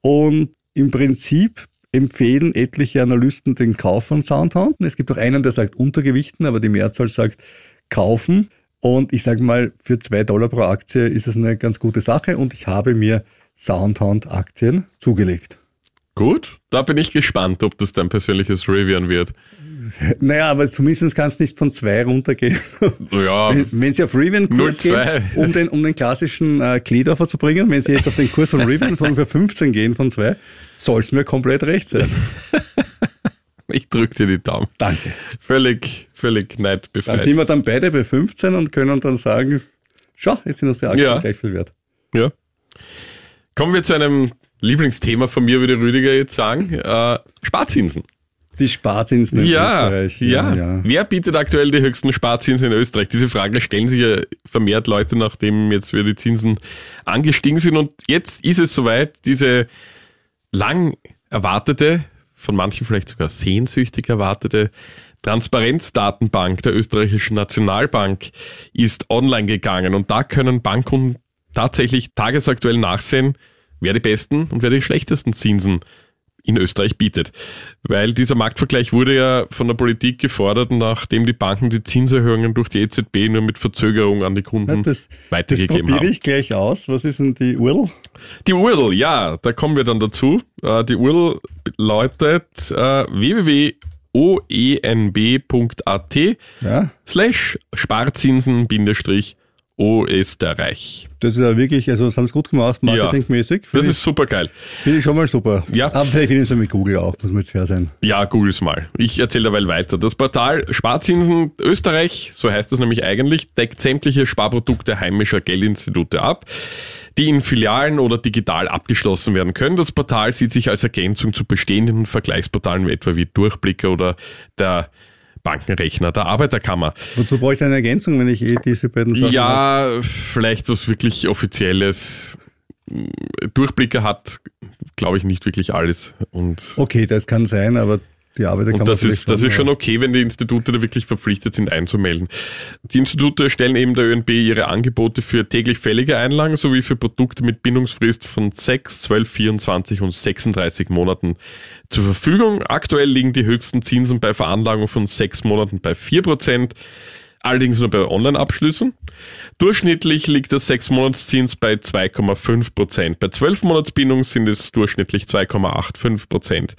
Und im Prinzip empfehlen etliche Analysten den Kauf von Soundhound. Es gibt auch einen, der sagt Untergewichten, aber die Mehrzahl sagt kaufen. Und ich sage mal, für zwei Dollar pro Aktie ist es eine ganz gute Sache und ich habe mir Soundhound-Aktien zugelegt. Gut, da bin ich gespannt, ob das dein persönliches Rivian wird. Naja, aber zumindest kannst du nicht von zwei runtergehen. Ja, wenn, wenn sie auf Rivian-Kurs gehen, um den, um den klassischen äh, zu bringen, wenn sie jetzt auf den Kurs von Rivian von ungefähr 15 gehen von zwei, soll es mir komplett recht sein. [laughs] Ich drücke dir die Daumen. Danke. Völlig, völlig neidbefreit. Dann sind wir dann beide bei 15 und können dann sagen, schau, jetzt sind unsere Aktien ja. gleich viel wert. Ja. Kommen wir zu einem Lieblingsthema von mir, würde Rüdiger jetzt sagen. Äh, Sparzinsen. Die Sparzinsen in ja, Österreich. Ja, ja. Wer bietet aktuell die höchsten Sparzinsen in Österreich? Diese Frage stellen sich ja vermehrt Leute, nachdem jetzt wieder die Zinsen angestiegen sind. Und jetzt ist es soweit, diese lang erwartete, von manchen vielleicht sogar sehnsüchtig erwartete Transparenzdatenbank der österreichischen Nationalbank ist online gegangen. Und da können Bankkunden tatsächlich tagesaktuell nachsehen, wer die besten und wer die schlechtesten Zinsen in Österreich bietet. Weil dieser Marktvergleich wurde ja von der Politik gefordert, nachdem die Banken die Zinserhöhungen durch die EZB nur mit Verzögerung an die Kunden ja, das, weitergegeben haben. Das ich gleich aus. Was ist denn die URL? Die URL, ja, da kommen wir dann dazu. Äh, die URL lautet äh, www.oenb.at ja. slash Sparzinsen Bindestrich Österreich. Das ist ja wirklich, also das haben sie gut gemacht, marketingmäßig. Ja, das ist super geil. Finde ich schon mal super. Ja. Aber vielleicht finden sie mit Google auch, muss man jetzt fair sein. Ja, Googles mal. Ich erzähle derweil weiter. Das Portal Sparzinsen Österreich, so heißt das nämlich eigentlich, deckt sämtliche Sparprodukte heimischer Geldinstitute ab die in Filialen oder digital abgeschlossen werden können. Das Portal sieht sich als Ergänzung zu bestehenden Vergleichsportalen etwa wie Durchblicker oder der Bankenrechner der Arbeiterkammer. Wozu brauche ich eine Ergänzung, wenn ich eh diese beiden Sachen Ja, habe? vielleicht was wirklich Offizielles. Durchblicker hat, glaube ich, nicht wirklich alles. Und okay, das kann sein, aber die Arbeiter und das ist, das ist schon okay, wenn die Institute da wirklich verpflichtet sind einzumelden. Die Institute stellen eben der ÖNB ihre Angebote für täglich fällige Einlagen sowie für Produkte mit Bindungsfrist von 6, 12, 24 und 36 Monaten zur Verfügung. Aktuell liegen die höchsten Zinsen bei Veranlagung von 6 Monaten bei 4 Prozent allerdings nur bei Online-Abschlüssen. Durchschnittlich liegt der 6-Monats-Zins bei 2,5 Prozent. Bei 12-Monats-Bindung sind es durchschnittlich 2,85 Prozent.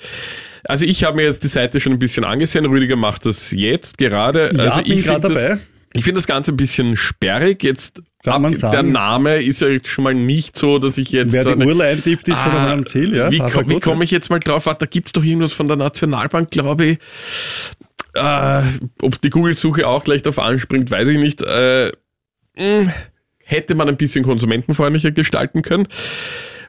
Also ich habe mir jetzt die Seite schon ein bisschen angesehen. Rüdiger macht das jetzt gerade. Ja, also bin ich gerade dabei. Ich finde das Ganze ein bisschen sperrig. Jetzt Kann man sagen. der Name ist ja schon mal nicht so, dass ich jetzt. Wer die Url eintippt, ist ah, schon am Ziel, ja. Wie, ko wie komme ich jetzt mal drauf? Da gibt's doch irgendwas von der Nationalbank, glaube ich. Äh, ob die Google-Suche auch gleich darauf anspringt, weiß ich nicht. Äh, mh, hm, hätte man ein bisschen konsumentenfreundlicher gestalten können.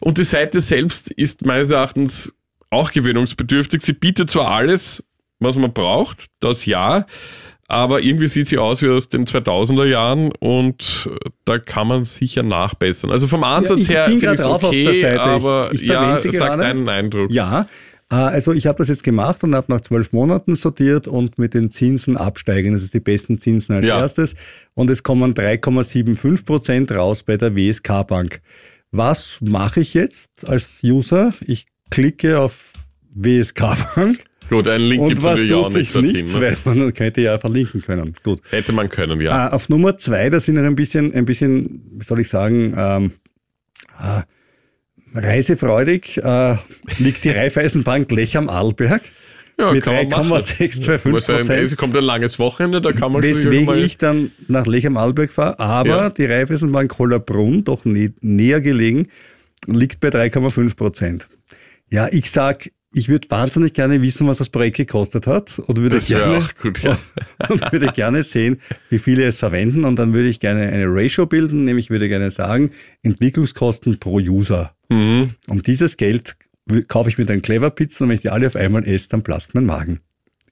Und die Seite selbst ist meines Erachtens auch gewöhnungsbedürftig. Sie bietet zwar alles, was man braucht, das ja, aber irgendwie sieht sie aus wie aus den 2000er Jahren und da kann man sicher nachbessern. Also vom Ansatz ja, her finde ich es okay, aber ich, ich ja, sagt deinen Eindruck. Ja, äh, also ich habe das jetzt gemacht und habe nach zwölf Monaten sortiert und mit den Zinsen absteigen. Das ist die besten Zinsen als ja. erstes. Und es kommen 3,75 Prozent raus bei der WSK Bank. Was mache ich jetzt als User? Ich klicke auf WSK Bank. Gut, einen Link gibt es natürlich auch nicht dorthin. Nichts, ne? weil man könnte ja verlinken können. Gut. Hätte man können, ja. Äh, auf Nummer zwei, da sind wir ein bisschen, ein bisschen, wie soll ich sagen, ähm, äh, reisefreudig äh, liegt die [laughs] Raiffeisenbank Lech am Arlberg. Ja, mit 3,625 Prozent. Es kommt ein langes Wochenende, da kann man Weswegen ich dann nach Lech am Arlberg fahre. Aber ja. die Raiffeisenbank Hollerbrunn, doch nä näher gelegen, liegt bei 3,5 Prozent. Ja, ich sag, Ich würde wahnsinnig gerne wissen, was das Projekt gekostet hat und würde Das gerne, auch gut, ja. [laughs] und würde gerne sehen, wie viele es verwenden und dann würde ich gerne eine Ratio bilden, nämlich würde gerne sagen, Entwicklungskosten pro User. Mhm. Um dieses Geld kaufe ich mir dann Clever Pizzen und wenn ich die alle auf einmal esse, dann platzt mein Magen.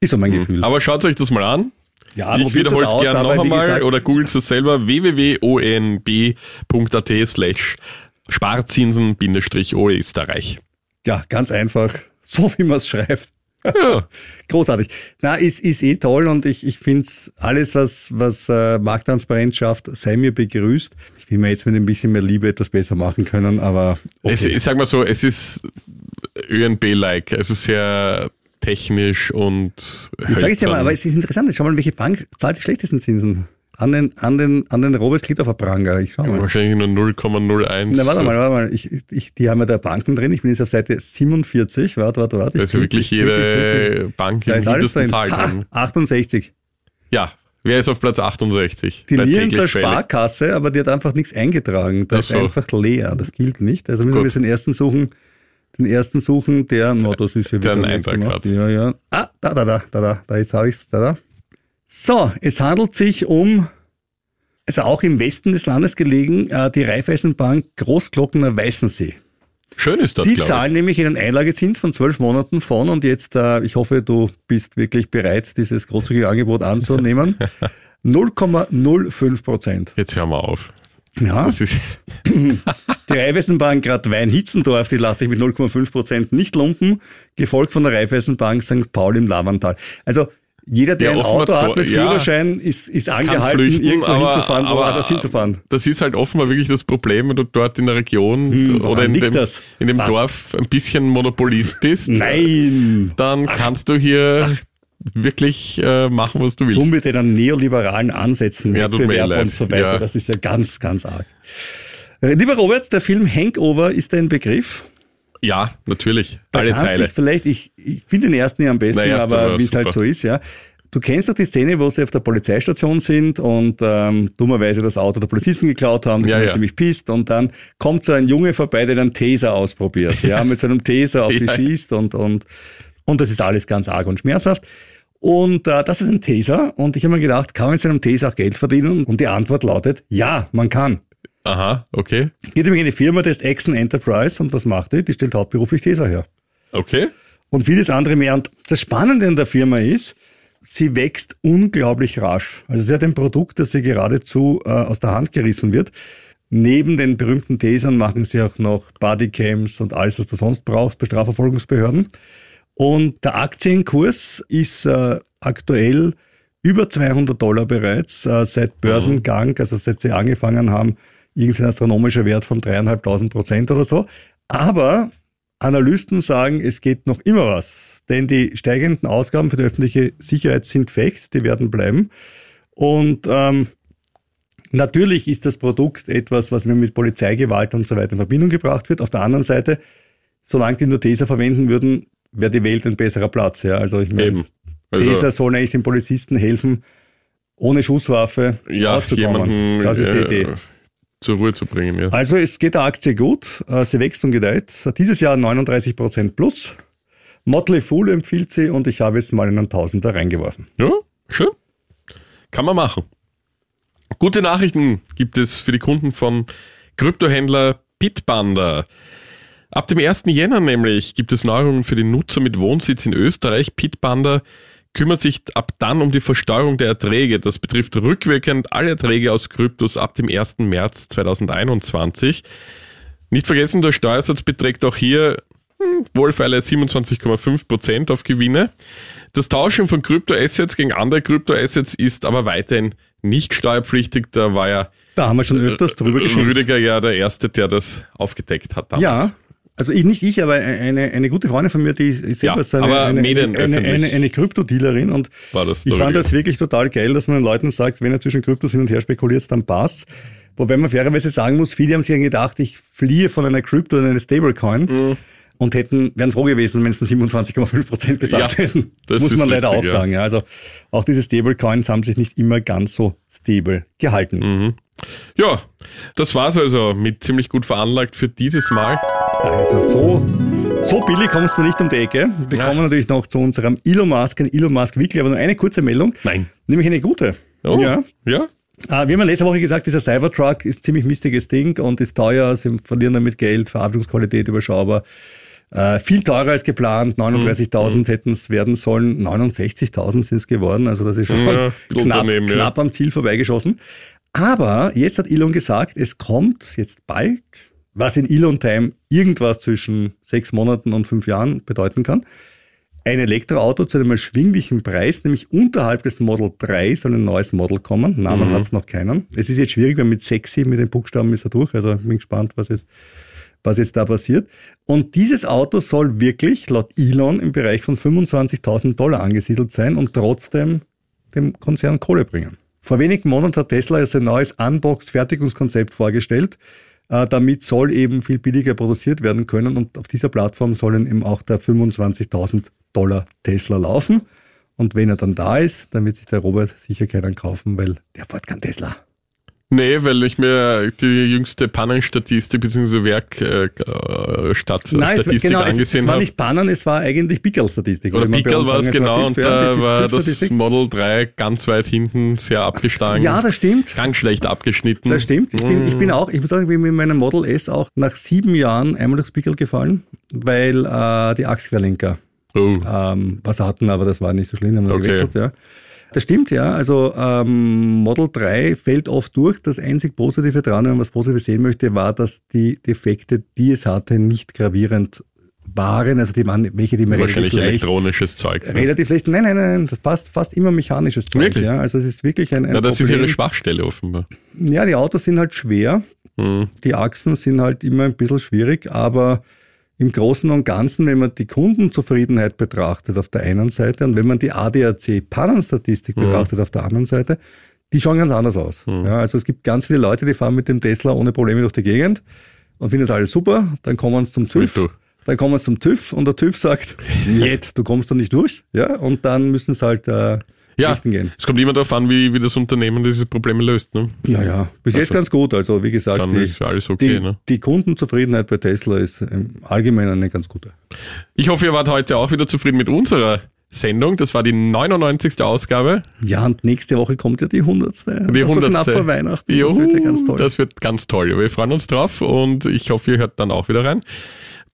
Ist so mein Gefühl. Aber schaut euch das mal an. ja, ich wiederhole es gerne noch einmal oder googelt es selber www.onb.at slash Sparzinsen-Österreich. Ja, ganz einfach, [laughs] so wie man es schreibt. Ja, [laughs] Großartig. Na, ist, ist eh toll und ich, ich finde alles, was, was äh, Markttransparenz schafft, sei mir begrüßt. Ich will mir jetzt mit ein bisschen mehr Liebe etwas besser machen können, aber es, okay. ich sag mal so, es ist ÖNB-like, also sehr technisch und ich sage jetzt ja mal, aber es ist interessant. Schau mal, welche Bank zahlt die schlechtesten Zinsen? An den, an den, an den Robert Klitthofer Pranger. Ich schau mal. Wahrscheinlich nur 0,01. Na, warte mal, warte mal. Ich, ich, die haben ja da Banken drin. Ich bin jetzt auf Seite 47. Warte, warte, warte. Ich Also klick, wirklich ich klick, ich klick, klick. jede Bank Da im ist hintersten. Tal drin. 68. Ja, wer ist auf Platz 68? Die Lienzer. Sparkasse, aber die hat einfach nichts eingetragen. Das Ach so. ist einfach leer. Das gilt nicht. Also müssen wir Gut. den ersten suchen. Den ersten suchen, der, no, das ist ja Der wieder einen nicht Eintrag gemacht. hat. Ja, ja. Ah, da, da, da, da, da, da, jetzt habe ich's, da, da. So, es handelt sich um, also auch im Westen des Landes gelegen, äh, die Raiffeisenbank Großglockner Weißensee. Schön ist das, Die zahlen nämlich einen Einlagezins von zwölf Monaten von und jetzt, äh, ich hoffe, du bist wirklich bereit, dieses großzügige Angebot anzunehmen. [laughs] 0,05 Prozent. ich. Jetzt hören wir auf. Ja, Das ist, [laughs] die Raiffeisenbank Grad Wein Hitzendorf, die lasse ich mit 0,5 Prozent nicht lumpen, gefolgt von der Raiffeisenbank St. Paul im Lavantal. Also jeder, der Ja, ein Auto hat mit ja. Führerschein, ist, ist angehalten, flüchten, irgendwo aber, hinzufahren, aber er das hinzufahren. das ist halt offenbar wirklich das Problem, wenn du dort in der Region Hm, oder in dem, das? in dem? Dorf ein bisschen Monopolist bist. Nein! Dann kannst du hier wirklich äh, machen, was du willst. Dumm mit den neoliberalen Ansätzen, Ja, Wettbewerb und so weiter. Ja. Das ist ja ganz, ganz arg. Äh, Lieber Robert, der Film Hangover ist ein Begriff. Ja, natürlich. Da Alle Zeile. vielleicht, ich, ich finde den ersten ja am besten, erste aber wie es halt so ist, ja. Du kennst doch die Szene, wo sie auf der Polizeistation sind und ähm, dummerweise das Auto der Polizisten geklaut haben, die Ja, sind ja. ziemlich pisst und dann kommt so ein Junge vorbei, der einen Taser ausprobiert, ja, mit so einem Taser auf [laughs] die Ja. schießt und, und, und das ist alles ganz arg und schmerzhaft. Und äh, das ist ein Taser und ich habe mir gedacht, kann man mit so einem Taser auch Geld verdienen? Und die Antwort lautet, ja, man kann. Aha, okay. Geht nämlich eine Firma, das ist Exxon Enterprise und was macht die? Die stellt hauptberuflich Taser her Okay. und vieles andere mehr. Und das Spannende an der Firma ist, sie wächst unglaublich rasch. Also sie hat ein Produkt, das sie geradezu äh, aus der Hand gerissen wird. Neben den berühmten Tasern machen sie auch noch Bodycams und alles, was du sonst brauchst bei Strafverfolgungsbehörden. Und der Aktienkurs ist äh, aktuell über 200 Dollar bereits äh, seit Börsengang, also seit sie angefangen haben, irgendein astronomischer Wert von dreieinhalbtausend Prozent oder so. Aber Analysten sagen, es geht noch immer was, denn die steigenden Ausgaben für die öffentliche Sicherheit sind Fakt, die werden bleiben. Und ähm, natürlich ist das Produkt etwas, was mir mit Polizeigewalt und so weiter in Verbindung gebracht wird. Auf der anderen Seite, solange die nur Taser verwenden würden, wäre die Welt ein besserer Platz. Ja, also ich meine. Also, Taser sollen eigentlich den Polizisten helfen, ohne Schusswaffe ja, auszukommen. jemanden das ist die äh, Idee. Zur Ruhe zu bringen, ja. Also es geht der Aktie gut, äh, sie wächst und gedeiht. Dieses Jahr 39 Prozent plus. Motley Fool empfiehlt sie und ich habe jetzt mal einen Tausender reingeworfen. Ja, schön. Kann man machen. Gute Nachrichten gibt es für die Kunden von Kryptohändler Bitbanda. Ab dem 1. Jänner nämlich gibt es Neuerungen für den Nutzer mit Wohnsitz in Österreich. Bitbanda kümmert sich ab dann um die Versteuerung der Erträge. Das betrifft rückwirkend alle Erträge aus Kryptos ab dem 1. März 2021. Nicht vergessen, der Steuersatz beträgt auch hier hm, wohlfeile 27,5 Prozent auf Gewinne. Das Tauschen von Kryptoassets gegen andere Kryptoassets ist aber weiterhin nicht steuerpflichtig. Da war ja Da haben wir schon öfters drüber geschimpft. Rüdiger ja der Erste, der das aufgedeckt hat damals. Ja, also ich, nicht ich, aber eine, eine gute Freundin von mir, die ist ist Ja, selber so eine, eine, eine, eine, eine, Kryptodealerin und War das ich fand das wirklich total geil, dass man den Leuten sagt, wenn er zwischen Kryptos hin und her spekuliert, dann passt. Wobei man fairerweise sagen muss, viele haben sich gedacht, ich fliehe von einer Krypto in eine Stablecoin Mhm. und hätten, wären froh gewesen, wenn es nur 27,5 Prozent gesagt Ja, hätten. [laughs] das muss man leider richtig, auch sagen. Ja. Also auch diese Stablecoins haben sich nicht immer ganz so stable gehalten. Mhm. Ja, das war's also mit ziemlich gut veranlagt für dieses Mal. Also so So billig kommst du nicht um die Ecke. Wir Ja. kommen natürlich noch zu unserem Elon Musk, ein Elon Musk Weekly, aber nur eine kurze Meldung. Nein. Nämlich eine gute. Oh, Ja. Ja? Äh, wir haben letzte Woche gesagt, dieser Cybertruck ist ziemlich mistiges Ding und ist teuer, sie verlieren damit Geld, Verarbeitungsqualität überschaubar. Äh, viel teurer als geplant, 39.000 hätten es werden sollen, 69.000 sind es geworden, also das ist schon Ja, ein knapp, daneben, ja. knapp am Ziel vorbeigeschossen. Aber jetzt hat Elon gesagt, es kommt jetzt bald, was in Elon-Time irgendwas zwischen sechs Monaten und fünf Jahren bedeuten kann, ein Elektroauto zu einem erschwinglichen Preis, nämlich unterhalb des Model 3 soll ein neues Model kommen. Namen hat es noch keinen. Es ist jetzt schwierig, weil mit sexy, mit den Buchstaben ist er durch. Also bin gespannt, was jetzt, was jetzt da passiert. Und dieses Auto soll wirklich laut Elon im Bereich von 25.000 Dollar angesiedelt sein und trotzdem dem Konzern Kohle bringen. Vor wenigen Monaten hat Tesla jetzt ein neues Unboxed-Fertigungskonzept vorgestellt. Äh, damit soll eben viel billiger produziert werden können und auf dieser Plattform sollen eben auch der 25.000 Dollar Tesla laufen. Und wenn er dann da ist, dann wird sich der Robert sicher keinen kaufen, weil der fährt kein Tesla. Nee, weil ich mir die jüngste Pannenstatistik bzw. Werkstatt Nein, es, war- Statistik genau, es, es angesehen war habe. nicht Pannen, es war eigentlich Pickel-Statistik. Oder Pickel war es genau und da war das. Model 3 ganz weit hinten sehr abgeschlagen. Ja, das stimmt. ganz schlecht abgeschnitten. Das stimmt. Ich bin, ich Mm. bin auch, ich muss sagen, ich bin mit meinem Model S auch nach sieben Jahren einmal durchs Pickel gefallen, weil äh, die Achsquerlenker Oh. ähm, was hatten, aber das war nicht so schlimm, haben wir Okay. gewechselt, ja. Das stimmt, ja. Also ähm, Model 3 fällt oft durch. Das einzig Positive dran, wenn man was Positives sehen möchte, war, dass die Defekte, die es hatte, nicht gravierend waren. Also die waren welche, die relativ Wahrscheinlich leicht, elektronisches Zeug. Ne? relativ leicht, nein, nein, nein, fast, fast immer mechanisches Zeug. Wirklich? Ja. Also es ist wirklich ein, ein Ja, das ist Problem. ihre Schwachstelle offenbar. Ja, die Autos sind halt schwer. Hm. Die Achsen sind halt immer ein bisschen schwierig, aber im Großen und Ganzen, wenn man die Kundenzufriedenheit betrachtet auf der einen Seite und wenn man die ADAC-Pannenstatistik betrachtet auf der anderen Seite, die schauen ganz anders aus. Ja, also es gibt ganz viele Leute, die fahren mit dem Tesla ohne Probleme durch die Gegend und finden das alles super. Dann kommen sie zum TÜV. Dann kommen sie zum TÜV und der TÜV sagt, [laughs] nicht, du kommst da nicht durch. Ja, und dann müssen sie halt äh, Ja, gehen. es kommt immer darauf an, wie, wie das Unternehmen diese Probleme löst. Ne? Ja, ja. Bis jetzt Also, ganz gut. Also wie gesagt, die, okay. die, Ne? die Kundenzufriedenheit bei Tesla ist im Allgemeinen eine ganz gute. Ich hoffe, ihr wart heute auch wieder zufrieden mit unserer Sendung. Das war die 99. Ausgabe. Ja, und nächste Woche kommt ja die 100. Die Also 100. knapp vor Weihnachten. Das Juhu, wird ja ganz toll. Das wird ganz toll. Wir freuen uns drauf und ich hoffe, ihr hört dann auch wieder rein.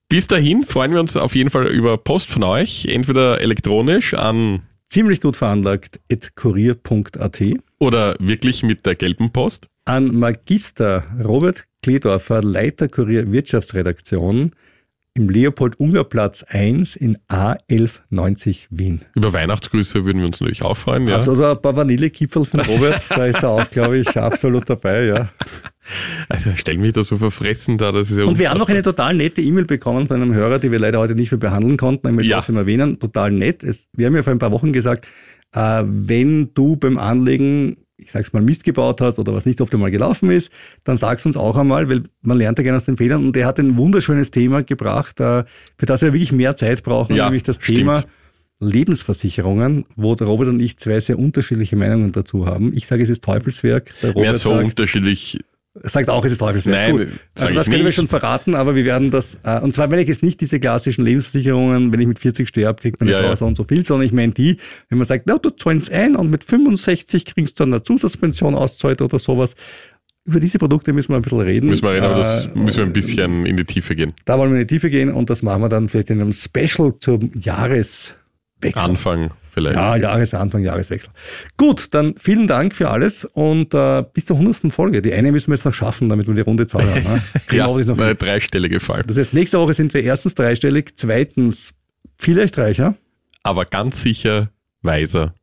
Bis dahin freuen wir uns auf jeden Fall über Post von euch, entweder elektronisch an Ziemlich gut veranlagt, at kurier.at. oder wirklich mit der gelben Post. An Magister Robert Kledorfer, Leiter Kurier Wirtschaftsredaktion im Leopold-Unger-Platz 1 in A1190 Wien. Über Weihnachtsgrüße würden wir uns natürlich auch freuen. Ja. Also oder ein paar Vanillekipferl von Robert, da ist er auch, glaube ich, absolut dabei, ja. Also stell mich da so verfressen da, das ist ja Und wir haben noch eine total nette E-Mail bekommen von einem Hörer, die wir leider heute nicht mehr behandeln konnten. Ich möchte Ja. trotzdem erwähnen, total nett. Es, wir haben ja vor ein paar Wochen gesagt, äh, wenn du beim Anlegen, ich sag's mal, Mist gebaut hast oder was nicht optimal gelaufen ist, dann sag's uns auch einmal, weil man lernt ja gerne aus den Fehlern. Und er hat ein wunderschönes Thema gebracht, äh, für das wir wirklich mehr Zeit brauchen, Ja, nämlich das stimmt. Thema Lebensversicherungen, wo der Robert und ich zwei sehr unterschiedliche Meinungen dazu haben. Ich sage, es ist Teufelswerk. Der Mehr Robert so sagt, unterschiedlich. Sagt auch, es ist Teufelswerk. Nein, Gut. Also das können wir nicht. schon verraten, aber wir werden das, äh, und zwar meine ich jetzt nicht diese klassischen Lebensversicherungen, wenn ich mit 40 sterbe, kriegt meine Ja, Frau ja. so und so viel, sondern ich meine die, wenn man sagt, na, du zahlst ein und mit 65 kriegst du dann eine Zusatzpension auszahlt oder sowas. Über diese Produkte müssen wir ein bisschen reden. Müssen wir reden, aber das Äh, müssen wir ein bisschen in die Tiefe gehen. Da wollen wir in die Tiefe gehen und das machen wir dann vielleicht in einem Special zum Jahreswechsel. Anfang vielleicht. Ja, Jahresanfang, Jahreswechsel. Gut, dann vielen Dank für alles und äh, bis zur 100. Folge. Die eine müssen wir jetzt noch schaffen, damit wir die runde Zahl haben. Ne? Das kriegen [laughs] wir ja hoffentlich noch eine dreistellige Fall. Das heißt, nächste Woche sind wir erstens dreistellig, zweitens vielleicht reicher. Aber ganz sicher weiser.